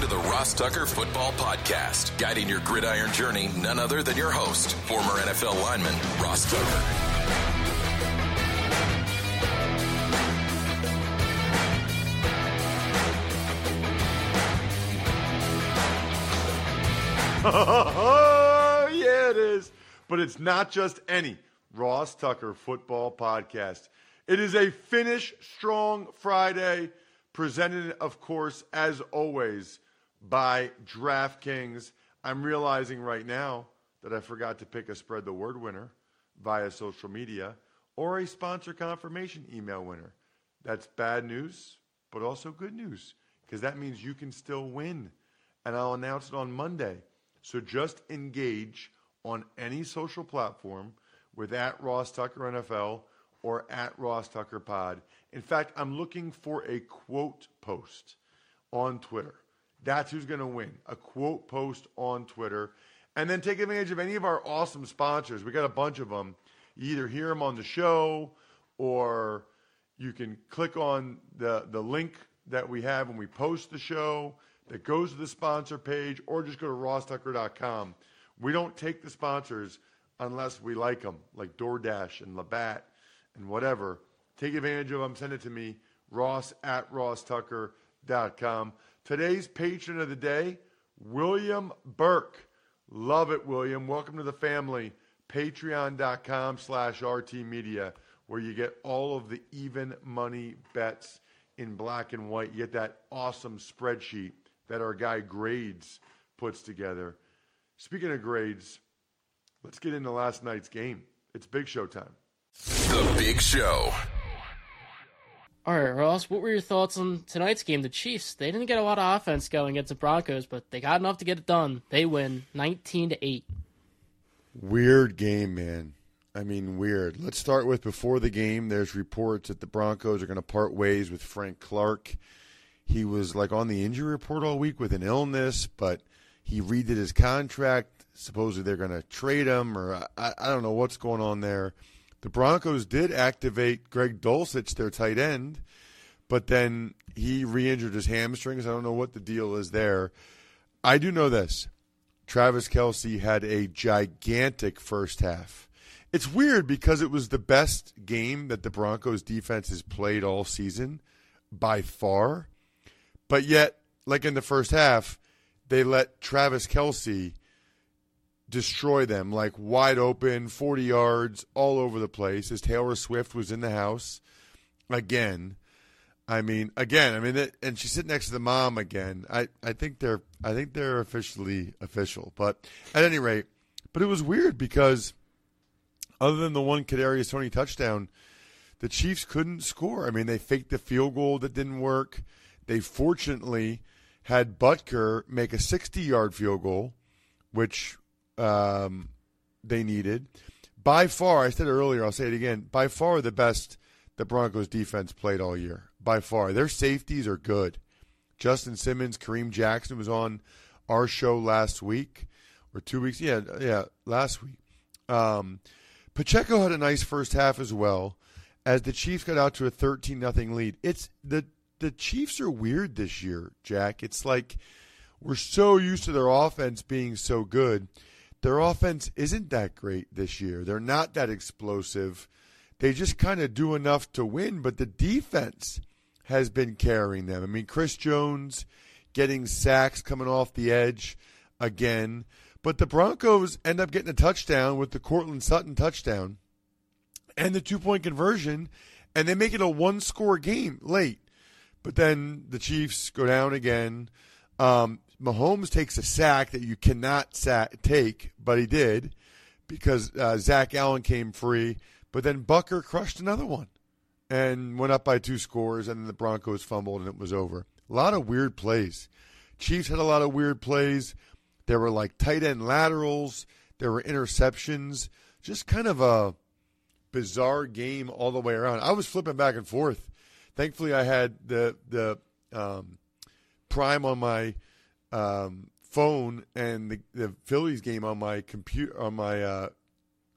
To the Ross Tucker Football Podcast, guiding your gridiron journey, none other than your host, former NFL lineman, Ross Tucker. Oh, yeah, it is. But it's not just any Ross Tucker football podcast. It is a finish strong Friday, presented, of course, as always, by DraftKings. I'm realizing right now that I forgot to pick a spread the word winner via social media or a sponsor confirmation email winner. That's bad news, but also good news because that means you can still win. And I'll announce it on Monday. So just engage on any social platform with at Ross Tucker NFL or at Ross Tucker Pod. In fact, I'm looking for a quote post on Twitter. That's who's going to win. A quote post on Twitter. And then take advantage of any of our awesome sponsors. We got a bunch of them. You either hear them on the show or you can click on the, the link that we have when we post the show that goes to the sponsor page or just go to rosstucker.com. We don't take the sponsors unless we like them, like DoorDash and Labatt and whatever. Take advantage of them. Send it to me, ross at rosstucker.com. Today's patron of the day, William Burke. Love it, William. Welcome to the family. Patreon.com slash RT Media, where you get all of the even money bets in black and white. You get that awesome spreadsheet that our guy Grades puts together. Speaking of grades, let's get into last night's game. It's Big Show time. The Big Show. All right, Ross, what were your thoughts on tonight's game? The Chiefs, they didn't get a lot of offense going against the Broncos, but they got enough to get it done. They win 19 to 8. Weird game, man. I mean, weird. Let's start with before the game. There's reports that the Broncos are going to part ways with Frank Clark. He was like on the injury report all week with an illness, but he redid his contract. Supposedly they're going to trade him, or I, I don't know what's going on there. The Broncos did activate Greg Dulcich, their tight end, but then he re injured his hamstrings. I don't know what the deal is there. I do know this Travis Kelce had a gigantic first half. It's weird because it was the best game that the Broncos defense has played all season by far. But yet, like in the first half, they let Travis Kelce destroy them, like wide open, 40 yards, all over the place, as Taylor Swift was in the house again. I mean, again, I mean, and she's sitting next to the mom again. I, I think they're, I think they're officially official. But at any rate, but it was weird because other than the one Kadarius Toney touchdown, the Chiefs couldn't score. I mean, they faked the field goal that didn't work. They fortunately had Butker make a 60 yard field goal, which um, they needed. By far, I said it earlier, I'll say it again, by far the best the Broncos defense played all year. By far. Their safeties are good. Justin Simmons, Kareem Jackson was on our show last week or two weeks. Yeah, yeah, last week. Um, Pacheco had a nice first half as well, as the Chiefs got out to a thirteen nothing lead. It's the the Chiefs are weird this year, Jack. It's like we're so used to their offense being so good. Their offense isn't that great this year. They're not that explosive. They just kind of do enough to win, but the defense has been carrying them. I mean, Chris Jones getting sacks coming off the edge again. But the Broncos end up getting a touchdown with the Courtland Sutton touchdown and the two point conversion, and they make it a one score game late. But then the Chiefs go down again. Um, Mahomes takes a sack that you cannot sack, take, but he did because uh, Zach Allen came free. But then Butker crushed another one and went up by two scores, and then the Broncos fumbled and it was over. A lot of weird plays. Chiefs had a lot of weird plays. There were like tight end laterals. There were interceptions. Just kind of a bizarre game all the way around. I was flipping back and forth. Thankfully, I had the the um, Prime on my um, phone and the, the Phillies game on my computer on my uh,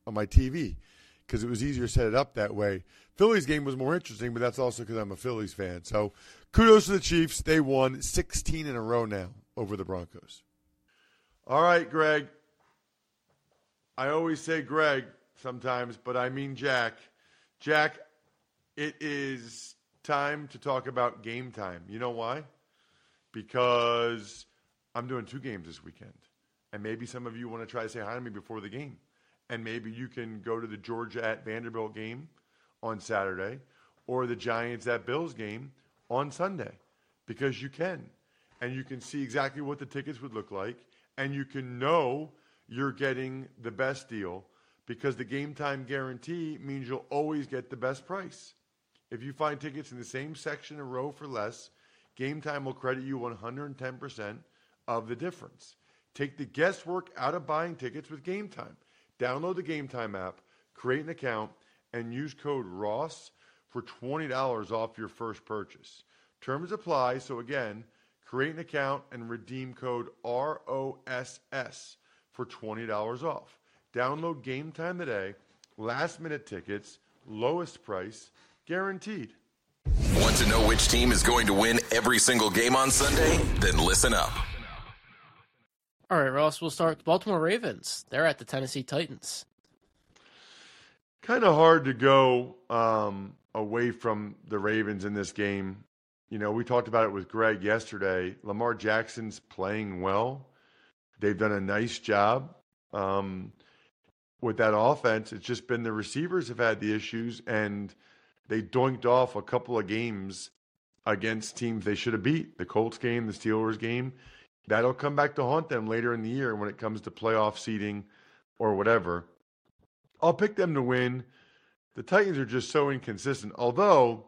on my TV because it was easier to set it up that way. Phillies game was more interesting, but that's also because I'm a Phillies fan. So kudos to the Chiefs. They won 16 in a row now over the Broncos. All right, Greg. I always say Greg sometimes, but I mean Jack. Jack, it is time to talk about game time. You know why? Because I'm doing two games this weekend. And maybe some of you want to try to say hi to me before the game. And maybe you can go to the Georgia at Vanderbilt game on Saturday or the Giants at Bills game on Sunday because you can. And you can see exactly what the tickets would look like. And you can know you're getting the best deal because the game time guarantee means you'll always get the best price. If you find tickets in the same section or row for less, Game Time will credit you 110% of the difference. Take the guesswork out of buying tickets with Game Time. Download the Game Time app, create an account, and use code ROSS for $20 off your first purchase. Terms apply, so again, create an account and redeem code ROSS for $20 off. Download Game Time today. Last minute tickets, lowest price, guaranteed. Want to know which team is going to win every single game on Sunday? Then listen up. All right, Ross, we'll start with Baltimore Ravens. They're at the Tennessee Titans. Kind of hard to go um, away from the Ravens in this game. You know, we talked about it with Greg yesterday. Lamar Jackson's playing well. They've done a nice job um, with that offense. It's just been the receivers have had the issues, and they doinked off a couple of games against teams they should have beat. The Colts game, the Steelers game. That'll come back to haunt them later in the year when it comes to playoff seeding or whatever. I'll pick them to win. The Titans are just so inconsistent. Although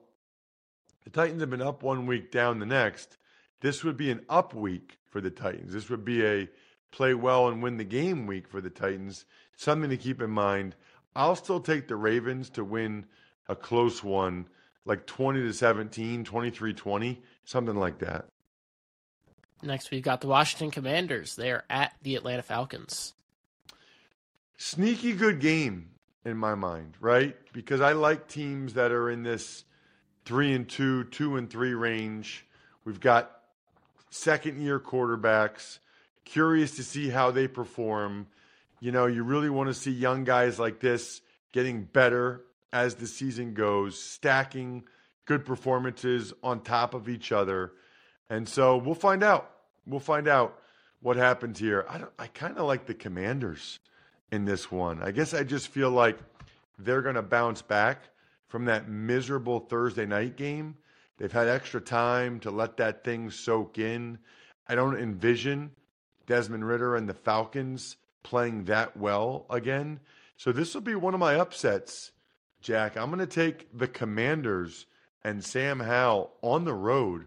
the Titans have been up one week, down the next, this would be an up week for the Titans. This would be a play well and win the game week for the Titans. Something to keep in mind. I'll still take the Ravens to win a close one, like 20 to 17, 23 20, something like that. Next, we've got the Washington Commanders. They are at the Atlanta Falcons. Sneaky good game in my mind, right? Because I like teams that are in this three and two, two and three range. We've got second year quarterbacks. Curious to see how they perform. You know, you really want to see young guys like this getting better as the season goes, stacking good performances on top of each other. And so we'll find out. We'll find out what happens here. I, I kind of like the Commanders in this one. I guess I just feel like they're going to bounce back from that miserable Thursday night game. They've had extra time to let that thing soak in. I don't envision Desmond Ridder and the Falcons playing that well again. So this will be one of my upsets, Jack. I'm going to take the Commanders and Sam Howell on the road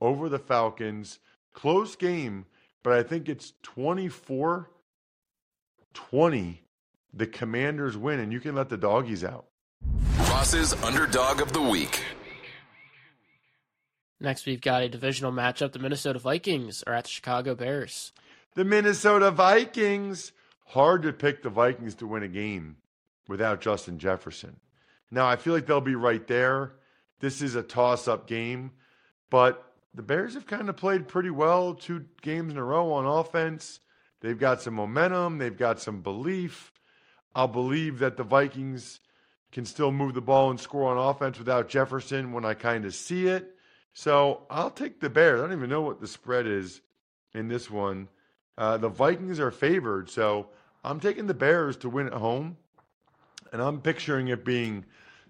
over the Falcons. Close game, but I think it's 24 20. The Commanders win, and you can let the doggies out. Ross's underdog of the week. Next, we've got a divisional matchup. The Minnesota Vikings are at the Chicago Bears. The Minnesota Vikings. Hard to pick the Vikings to win a game without Justin Jefferson. Now, I feel like they'll be right there. This is a toss up game, but the Bears have kind of played pretty well two games in a row on offense. They've got some momentum, they've got some belief. I'll believe that the Vikings can still move the ball and score on offense without Jefferson when I kind of see it. So I'll take the Bears. I don't even know what the spread is in this one. Uh, the Vikings are favored, so I'm taking the Bears to win at home, and I'm picturing it being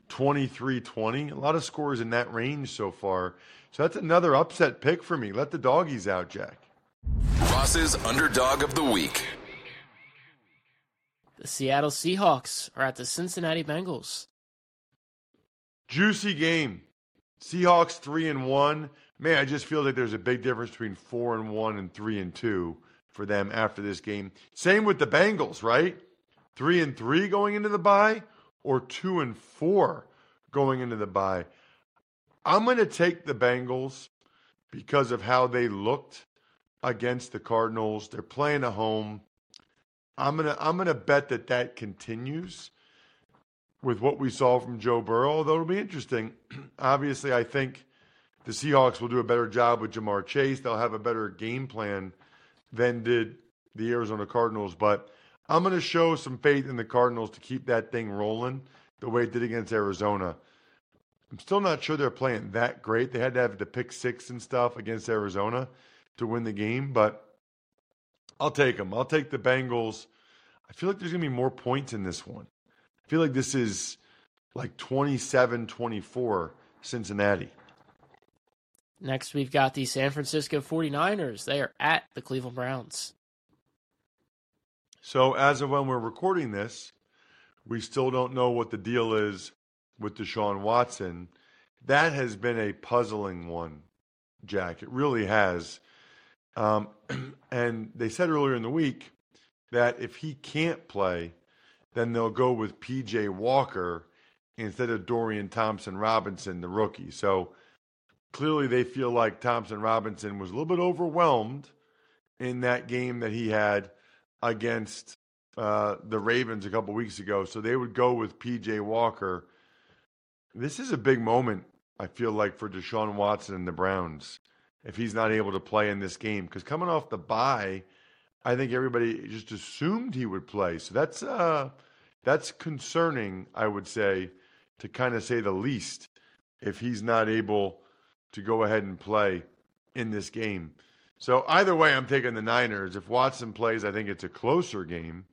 23 20. A lot of scores in that range so far. So that's another upset pick for me. Let the doggies out, Jack. Ross's underdog of the week. The Seattle Seahawks are at the Cincinnati Bengals. Juicy game. Seahawks three and one. Man, I just feel like there's a big difference between four and one and three and two for them after this game. Same with the Bengals, right? Three and three going into the bye, or two and four going into the bye. I'm going to take the Bengals because of how they looked against the Cardinals. They're playing at home. I'm gonna I'm gonna bet that that continues with what we saw from Joe Burrow. Although it'll be interesting. Obviously, I think the Seahawks will do a better job with Ja'Marr Chase. They'll have a better game plan than did the Arizona Cardinals. But I'm going to show some faith in the Cardinals to keep that thing rolling the way it did against Arizona. I'm still not sure they're playing that great. They had to have the pick six and stuff against Arizona to win the game, but I'll take them. I'll take the Bengals. I feel like there's going to be more points in this one. I feel like this is like 27 24 Cincinnati. Next, we've got the San Francisco 49ers. They are at the Cleveland Browns. So, as of when we're recording this, we still don't know what the deal is with Deshaun Watson. That has been a puzzling one, Jack. It really has. Um, and they said earlier in the week that if he can't play, then they'll go with PJ Walker instead of Dorian Thompson Robinson, the rookie. So clearly they feel like Thompson Robinson was a little bit overwhelmed in that game that he had against uh, the Ravens a couple weeks ago. So they would go with PJ Walker. This is a big moment, I feel like, for Deshaun Watson and the Browns if he's not able to play in this game. Because coming off the bye, I think everybody just assumed he would play. So that's uh, that's concerning, I would say, to kind of say the least, if he's not able to go ahead and play in this game. So either way, I'm taking the Niners. If Watson plays, I think it's a closer game.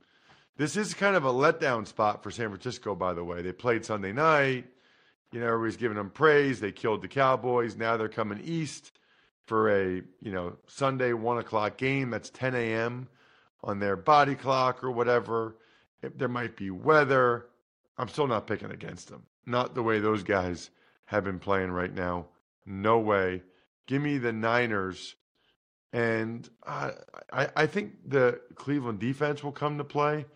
This is kind of a letdown spot for San Francisco, by the way. They played Sunday night. You know, everybody's giving them praise. They killed the Cowboys. Now they're coming east for a, you know, Sunday one o'clock game. That's 10 a.m. on their body clock or whatever. There might be weather. I'm still not picking against them. Not the way those guys have been playing right now. No way. Give me the Niners. And I, I, I think the Cleveland defense will come to play.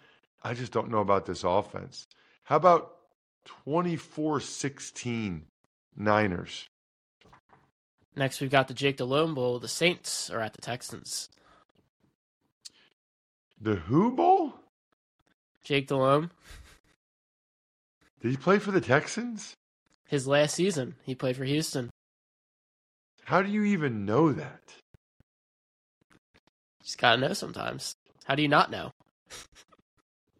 I just don't know about this offense. How about 24 16 Niners? Next, we've got the Jake Delhomme Bowl. The Saints are at the Texans. The Who Bowl? Jake Delhomme. Did he play for the Texans? His last season, he played for Houston. How do you even know that? Just gotta know sometimes. How do you not know?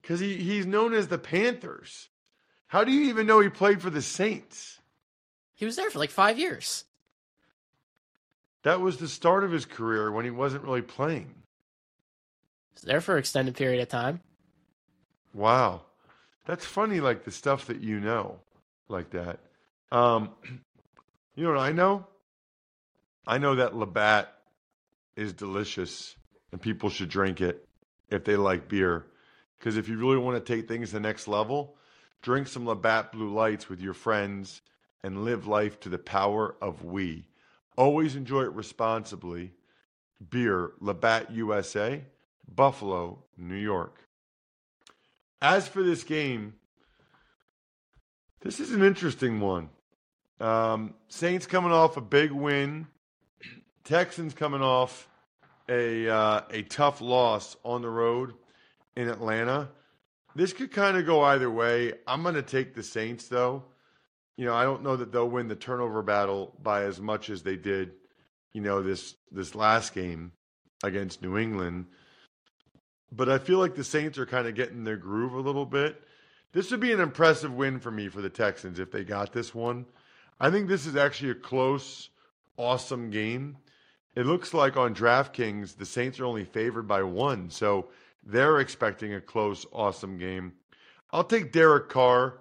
Because he, he's known as the Panthers. How do you even know he played for the Saints? He was there for like five years. That was the start of his career when he wasn't really playing. He was there for an extended period of time. Wow. That's funny, like the stuff that you know, like that. Um, you know what I know? I know that Labatt is delicious and people should drink it if they like beer. Because if you really want to take things to the next level, drink some Labatt Blue Lights with your friends and live life to the power of we. Always enjoy it responsibly. Beer, Labatt USA, Buffalo, New York. As for this game, this is an interesting one. Um, Saints coming off a big win. Texans coming off a uh, a tough loss on the road in Atlanta. This could kind of go either way. I'm going to take the Saints, though. You know, I don't know that they'll win the turnover battle by as much as they did, you know, this this last game against New England. But I feel like the Saints are kind of getting their groove a little bit. This would be an impressive win for me for the Texans if they got this one. I think this is actually a close, awesome game. It looks like on DraftKings, the Saints are only favored by one. So they're expecting a close, awesome game. I'll take Derek Carr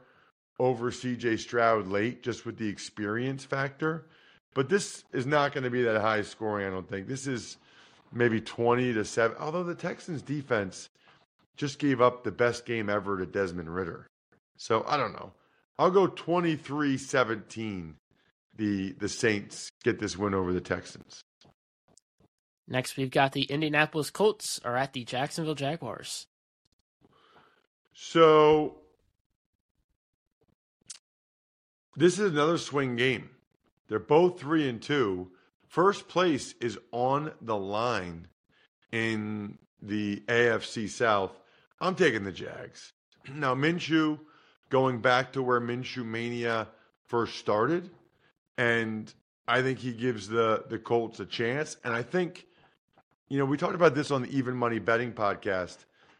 over CJ Stroud late just with the experience factor. But this is not going to be that high scoring, I don't think. This is maybe 20 to 7. Although the Texans defense just gave up the best game ever to Desmond Ridder. So I don't know. I'll go 23-17. The the Saints get this win over the Texans. Next, we've got the Indianapolis Colts are at the Jacksonville Jaguars. So this is another swing game. They're both three and two. First place is on the line in the AFC South. I'm taking the Jags. Now Minshew going back to where Minshew mania first started, and I think he gives the the Colts a chance. And I think you know, we talked about this on the Even Money Betting podcast.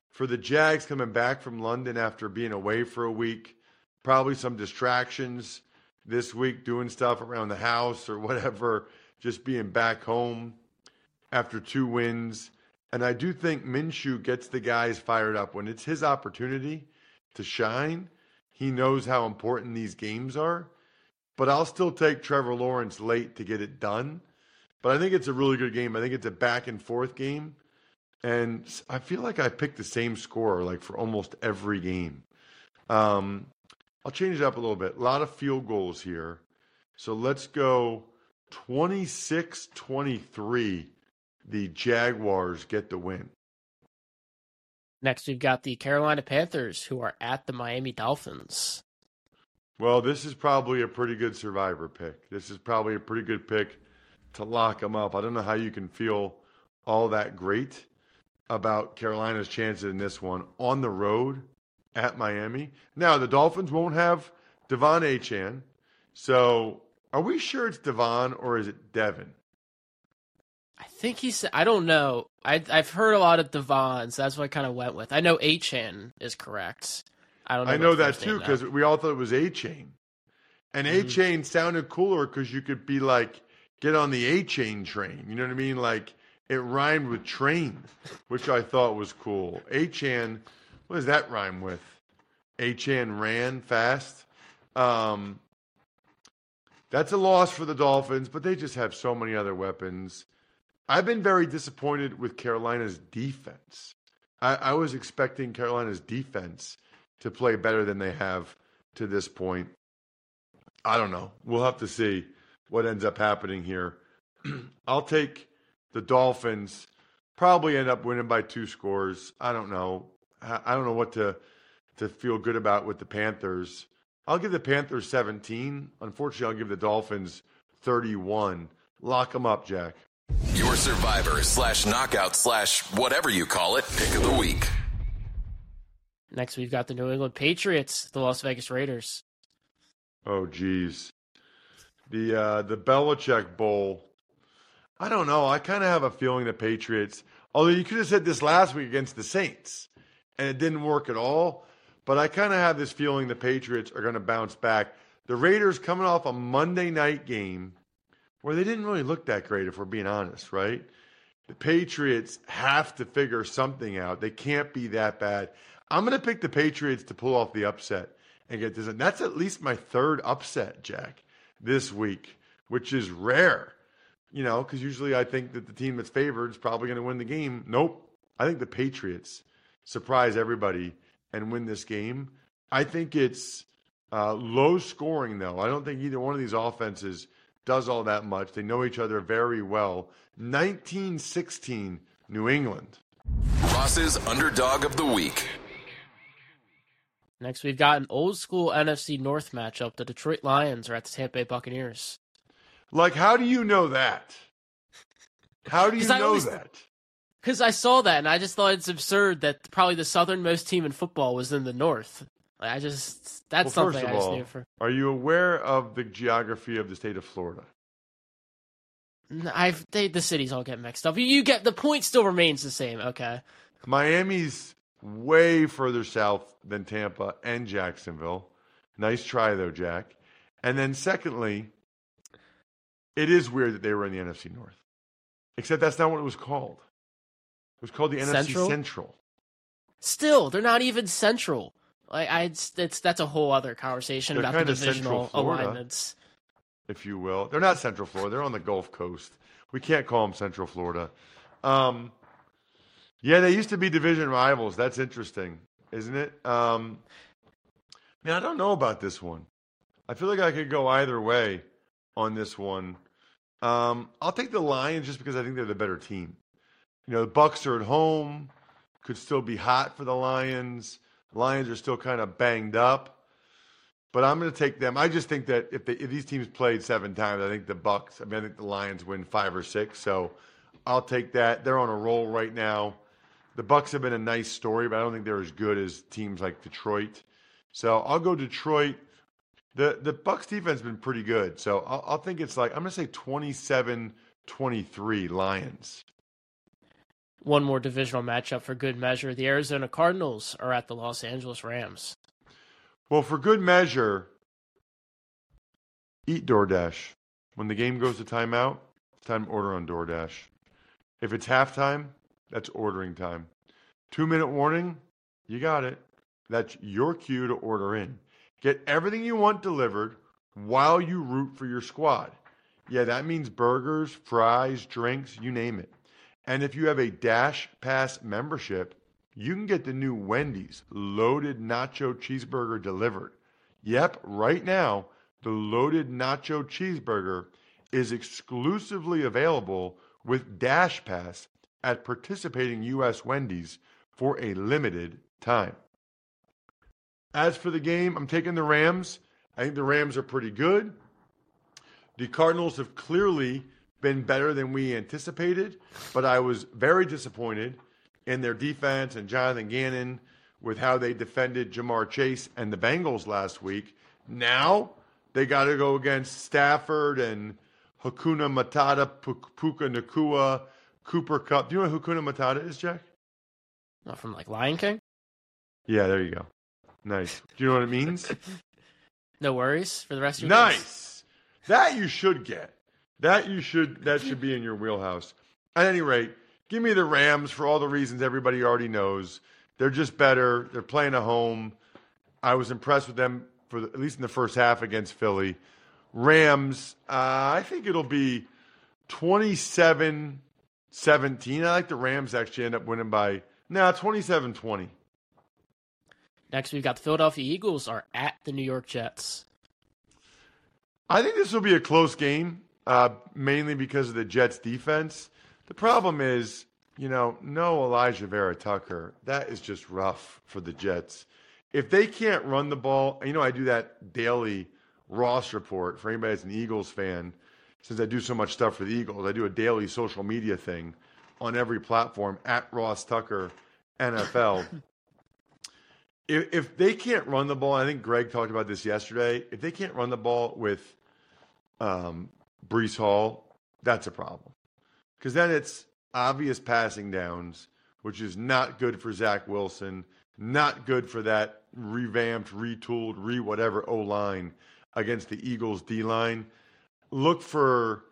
For the Jags coming back from London after being away for a week, probably some distractions this week, doing stuff around the house or whatever, just being back home after two wins. And I do think Minshew gets the guys fired up. When it's his opportunity to shine, he knows how important these games are. But I'll still take Trevor Lawrence late to get it done but I think it's a really good game. I think it's a back and forth game. And I feel like I picked the same score like for almost every game. Um, I'll change it up a little bit. A lot of field goals here. So let's go 26 23. The Jaguars get the win. Next, we've got the Carolina Panthers, who are at the Miami Dolphins. Well, this is probably a pretty good survivor pick. This is probably a pretty good pick to lock them up. I don't know how you can feel all that great about Carolina's chances in this one on the road at Miami. Now, the Dolphins won't have De'Von Achane. So, are we sure it's Devon or is it Devin? I think he's. I don't know. I, I've heard a lot of Devons. That's what I kind of went with. I know Achane is correct. I don't. know I know that too because we all thought it was Achane, and mm-hmm. Sounded cooler because you could be like get on the A chain train. You know what I mean? Like it rhymed with train, which I thought was cool. Achane, what does that rhyme with? Achane ran fast. Um, that's a loss for the Dolphins, but they just have so many other weapons. I've been very disappointed with Carolina's defense. I, I was expecting Carolina's defense to play better than they have to this point. I don't know. We'll have to see what ends up happening here. I'll take the Dolphins. Probably end up winning by two scores. I don't know. I don't know what to to feel good about with the Panthers. I'll give the Panthers 17. Unfortunately, I'll give the Dolphins 31. Lock them up, Jack. Your survivor slash knockout slash whatever you call it pick of the week. Next, we've got the New England Patriots, the Las Vegas Raiders. Oh, geez the uh, the Belichick Bowl. I don't know. I kind of have a feeling the Patriots. Although you could have said this last week against the Saints, and it didn't work at all. But I kind of have this feeling the Patriots are going to bounce back. The Raiders coming off a Monday night game where they didn't really look that great, if we're being honest, right? The Patriots have to figure something out. They can't be that bad. I'm going to pick the Patriots to pull off the upset and get this. That's at least my third upset, Jack this week, which is rare, you know, because usually I think that the team that's favored is probably going to win the game. Nope. I think the Patriots surprise everybody and win this game. I think it's uh, low scoring, though. I don't think either one of these offenses does all that much. They know each other very well. 1916, New England. Ross's underdog of the week. Next, we've got an old school NFC North matchup. The Detroit Lions are at the Tampa Bay Buccaneers. Like, how do you know that? How do you know always, that? Because I saw that and I just thought it's absurd that probably the southernmost team in football was in the north. Like, I just that's well, something I just all, knew for. are you aware of the geography of the state of Florida? I've they, the cities all get mixed up. You, you get the point still remains the same. Okay. Miami's way further south than Tampa and Jacksonville. Nice try though, Jack. And then secondly, it is weird that they were in the NFC North. Except that's not what it was called. It was called the Central? NFC Central. Still, they're not even central. Like I, it's, it's that's a whole other conversation They're about the divisional Florida. alignments. if you will. They're not Central Florida. They're on the Gulf Coast. We can't call them Central Florida. Um, yeah, they used to be division rivals. That's interesting, isn't it? Um, man, I don't know about this one. I feel like I could go either way on this one. Um, I'll take the Lions just because I think they're the better team. You know, the Bucks are at home. Could still be hot for the Lions. Lions are still kind of banged up. But I'm going to take them. I just think that if, they, if these teams played seven times, I think the Bucks. I mean, I think the Lions win five or six. So I'll take that. They're on a roll right now. The Bucks have been a nice story, but I don't think they're as good as teams like Detroit. So I'll go Detroit. The the Bucks defense has been pretty good. So I'll, I'll think it's like I'm going to say 27-23 Lions. One more divisional matchup for good measure. The Arizona Cardinals are at the Los Angeles Rams. Well, for good measure, eat DoorDash. When the game goes to timeout, it's time to order on DoorDash. If it's halftime, that's ordering time. Two minute warning, you got it. That's your cue to order in. Get everything you want delivered while you root for your squad. Yeah, that means burgers, fries, drinks, you name it. And if you have a Dash Pass membership, you can get the new Wendy's loaded nacho cheeseburger delivered. Yep, right now, the loaded nacho cheeseburger is exclusively available with Dash Pass at participating U.S. Wendy's for a limited time. As for the game, I'm taking the Rams. I think the Rams are pretty good. The Cardinals have clearly been better than we anticipated, but I was very disappointed in their defense and Jonathan Gannon with how they defended Ja'Marr Chase and the Bengals last week. Now they got to go against Stafford and Hakuna Matata, Puka Nacua, Cooper Kupp. Do you know who Hakuna Matata is, Jack? Not from like Lion King. Yeah, there you go. Nice. Do you know what it means? No worries for the rest of your days. Nice. That you should get. That you should. That should be in your wheelhouse. At any rate, give me the Rams for all the reasons everybody already knows. They're just better. They're playing at home. I was impressed with them for the, at least in the first half against Philly. Rams. Uh, I think it'll be 27 17. I like the Rams actually end up winning by now 27 20. Next, we've got the Philadelphia Eagles are at the New York Jets. I think this will be a close game, uh, mainly because of the Jets' defense. The problem is, you know, no Alijah Vera Tucker. That is just rough for the Jets. If they can't run the ball, you know, I do that daily Ross report for anybody that's an Eagles fan. Since I do so much stuff for the Eagles, I do a daily social media thing on every platform at Ross Tucker NFL. if, if they can't run the ball, I think Greg talked about this yesterday. If they can't run the ball with um, Breece Hall, that's a problem. Because then it's obvious passing downs, which is not good for Zach Wilson, not good for that revamped, retooled, re whatever O line against the Eagles D line. Look for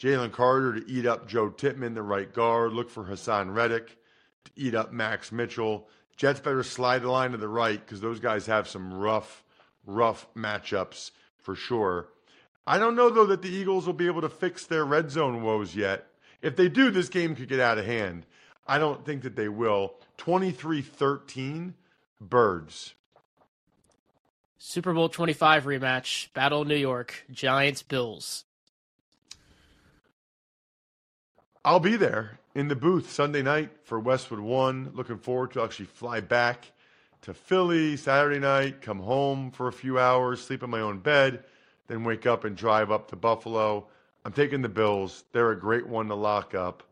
Jalen Carter to eat up Joe Tippmann, the right guard. Look for Haason Reddick to eat up Max Mitchell. Jets better slide the line to the right because those guys have some rough, rough matchups for sure. I don't know, though, that the Eagles will be able to fix their red zone woes yet. If they do, this game could get out of hand. I don't think that they will. 23 13, Birds. Super Bowl 25 rematch, Battle of New York, Giants Bills. I'll be there in the booth Sunday night for Westwood One. Looking forward to actually fly back to Philly Saturday night, come home for a few hours, sleep in my own bed, then wake up and drive up to Buffalo. I'm taking the Bills. They're a great one to lock up.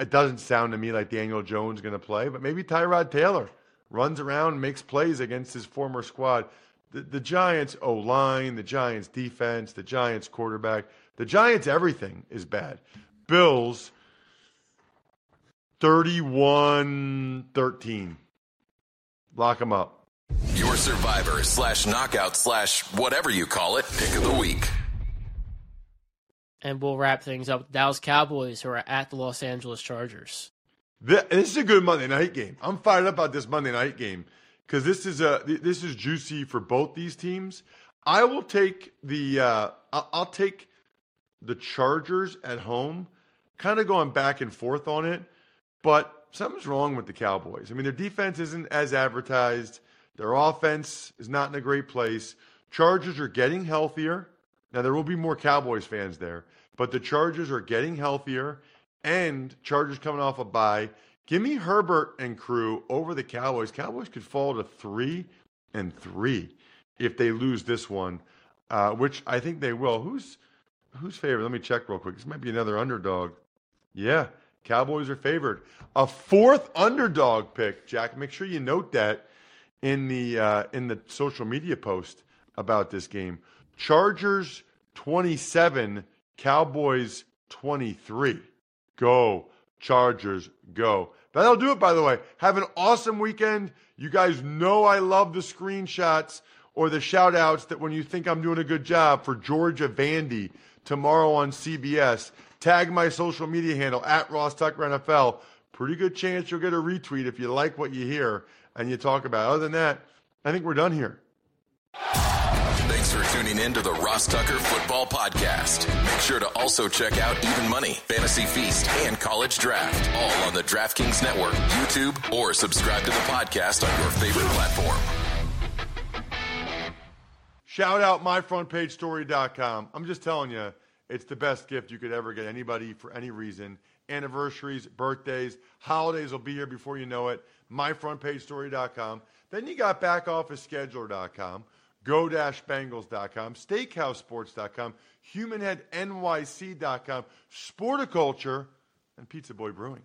it doesn't sound to me like Daniel Jones is going to play, but maybe Tyrod Taylor runs around, makes plays against his former squad. The, the Giants O line, the Giants defense, the Giants quarterback, the Giants everything is bad. Bills 31 13. Lock them up. Your survivor slash knockout slash whatever you call it pick of the week. And we'll wrap things up with Dallas Cowboys, who are at the Los Angeles Chargers. This is a good Monday night game. I'm fired up about this Monday night game because this is a this is juicy for both these teams. I will take the uh, I'll take the Chargers at home, kind of going back and forth on it, but something's wrong with the Cowboys. I mean, their defense isn't as advertised. Their offense is not in a great place. Chargers are getting healthier. Now there will be more Cowboys fans there, but the Chargers are getting healthier and Chargers coming off a bye. Give me Herbert and crew over the Cowboys. Cowboys could fall to three and three if they lose this one, uh, which I think they will. Who's who's favored? Let me check real quick. This might be another underdog. Yeah, Cowboys are favored. A fourth underdog pick, Jack. Make sure you note that in the uh, in the social media post about this game. Chargers 27, Cowboys 23. Go, Chargers, go. That'll do it, by the way. Have an awesome weekend. You guys know I love the screenshots or the shout outs that when you think I'm doing a good job for Georgia Vandy tomorrow on CBS, tag my social media handle at Ross Tucker NFL. Pretty good chance you'll get a retweet if you like what you hear and you talk about. It. Other than that, I think we're done here. For tuning in to the Ross Tucker Football Podcast. Make sure to also check out Even Money, Fantasy Feast, and College Draft, all on the DraftKings Network, YouTube, or subscribe to the podcast on your favorite platform. Shout out myfrontpagestory.com. I'm just telling you, it's the best gift you could ever get anybody for any reason. Anniversaries, birthdays, holidays will be here before you know it. Myfrontpagestory.com. Then you got backofficescheduler.com go-bengals.com, steakhousesports.com, humanheadnyc.com, sporticulture, and Pizza Boy Brewing.